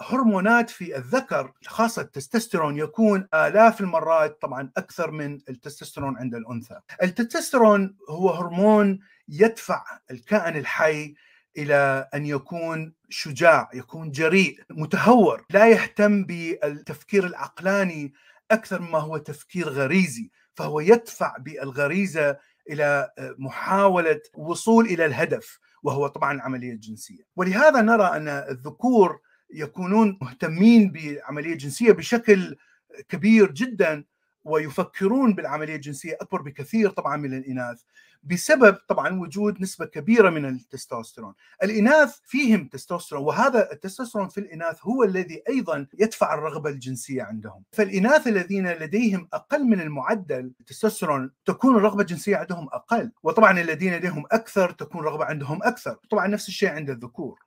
هرمونات في الذكر خاصة التستوستيرون يكون آلاف المرات طبعا أكثر من التستوستيرون عند الأنثى. التستوستيرون هو هرمون يدفع الكائن الحي إلى أن يكون شجاع، يكون جريء، متهور، لا يهتم بالتفكير العقلاني أكثر مما هو تفكير غريزي، فهو يدفع بالغريزة إلى محاولة وصول إلى الهدف وهو طبعا العملية الجنسيه، ولهذا نرى أن الذكور يكونون مهتمين بالعملية الجنسيه بشكل كبير جدا ويفكرون بالعملية الجنسية أكبر بكثير طبعا من الإناث بسبب طبعا وجود نسبة كبيرة من التستوستيرون، الإناث فيهم تستوستيرون وهذا التستوستيرون في الإناث هو الذي أيضا يدفع الرغبة الجنسية عندهم، فالإناث الذين لديهم أقل من المعدل التستوستيرون تكون الرغبة الجنسية عندهم أقل، وطبعا الذين لديهم أكثر تكون الرغبة عندهم أكثر، طبعا نفس الشيء عند الذكور.